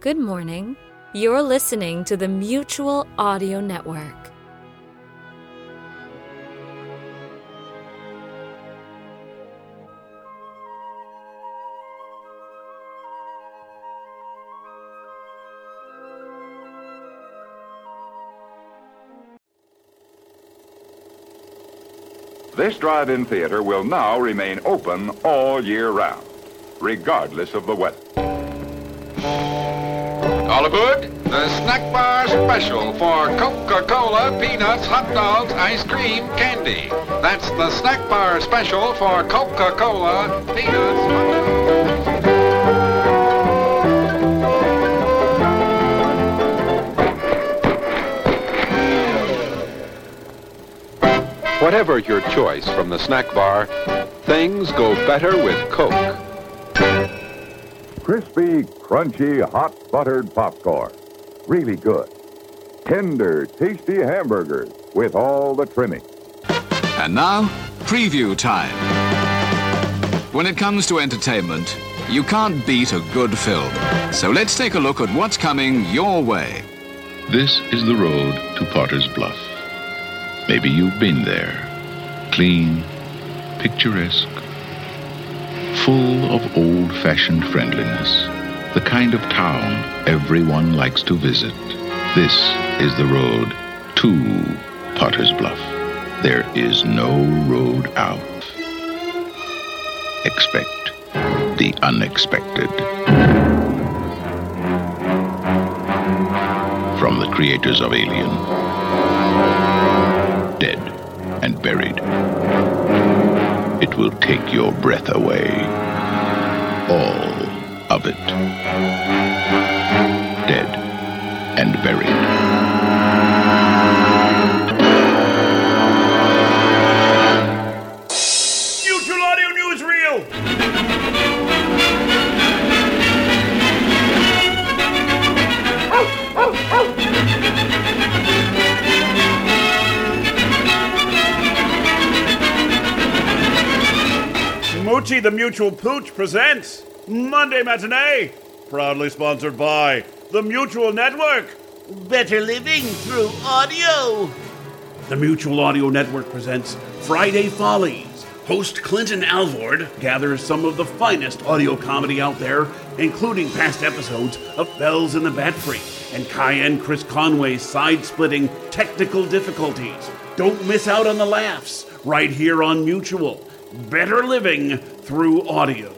Good morning. You're listening to the Mutual Audio Network. This drive-in theater will now remain open all year round, regardless of the weather. All aboard the snack bar special for Coca-Cola, peanuts, hot dogs, ice cream, candy. That's the snack bar special for Coca-Cola, peanuts, hot dogs. Whatever your choice from the snack bar, things go better with Coke. Crispy, crunchy, hot buttered popcorn. Really good. Tender, tasty hamburgers with all the trimming. And now, preview time. When it comes to entertainment, you can't beat a good film. So let's take a look at what's coming your way. This is the road to Potter's Bluff. Maybe you've been there. Clean, picturesque, full of old fashioned friendliness. The kind of town everyone likes to visit. This is the road to Potter's Bluff. There is no road out. Expect the unexpected. From the creators of Alien dead and buried. Will take your breath away. All of it. Dead and buried. Moochie the Mutual Pooch presents Monday Matinee, proudly sponsored by the Mutual Network. Better living through audio. The Mutual Audio Network presents Friday Follies. Host Clinton Alvord gathers some of the finest audio comedy out there, including past episodes of Bells in the Batfry and Cayenne Chris Conway's side splitting technical difficulties. Don't miss out on the laughs right here on Mutual. Better living through audio.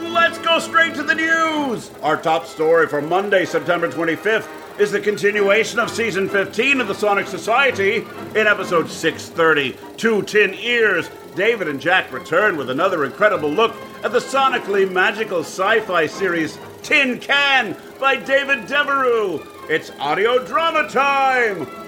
Let's go straight to the news. Our top story for Monday, September 25th, is the continuation of season 15 of the Sonic Society. In episode 630, Two Tin Ears, David and Jack return with another incredible look at the sonically magical sci fi series Tin Can by David Devereux. It's audio drama time.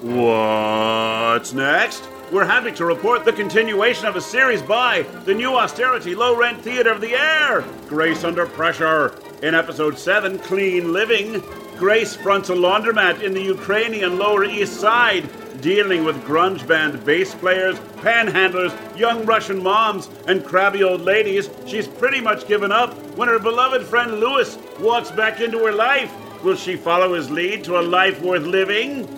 What's next? We're happy to report the continuation of a series by the new austerity low rent theater of the air, Grace Under Pressure. In episode 7, Clean Living, Grace fronts a laundromat in the Ukrainian Lower East Side, dealing with grunge band bass players, panhandlers, young Russian moms, and crabby old ladies. She's pretty much given up when her beloved friend Lewis walks back into her life. Will she follow his lead to a life worth living?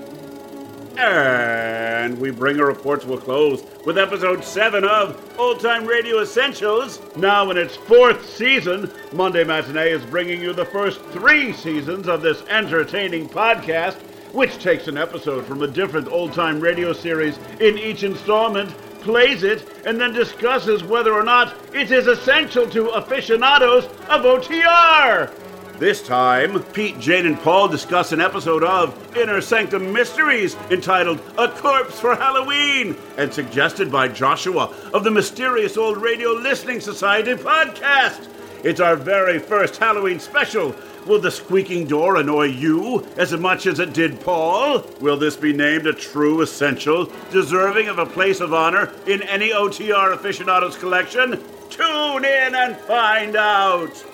And we bring a report to a close with episode 7 of Old Time Radio Essentials. Now in its fourth season, Monday Matinee is bringing you the first three seasons of this entertaining podcast, which takes an episode from a different old time radio series in each installment, plays it, and then discusses whether or not it is essential to aficionados of OTR. This time, Pete, Jane, and Paul discuss an episode of Inner Sanctum Mysteries entitled A Corpse for Halloween and suggested by Joshua of the Mysterious Old Radio Listening Society podcast. It's our very first Halloween special. Will the squeaking door annoy you as much as it did Paul? Will this be named a true essential, deserving of a place of honor in any OTR aficionados collection? Tune in and find out.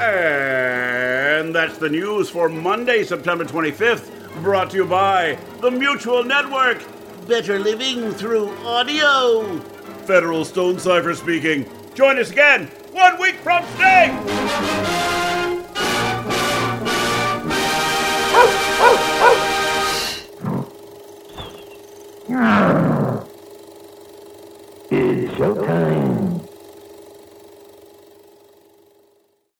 And that's the news for Monday, September 25th, brought to you by the Mutual Network. Better living through audio. Federal Stonecipher speaking. Join us again one week from today. It's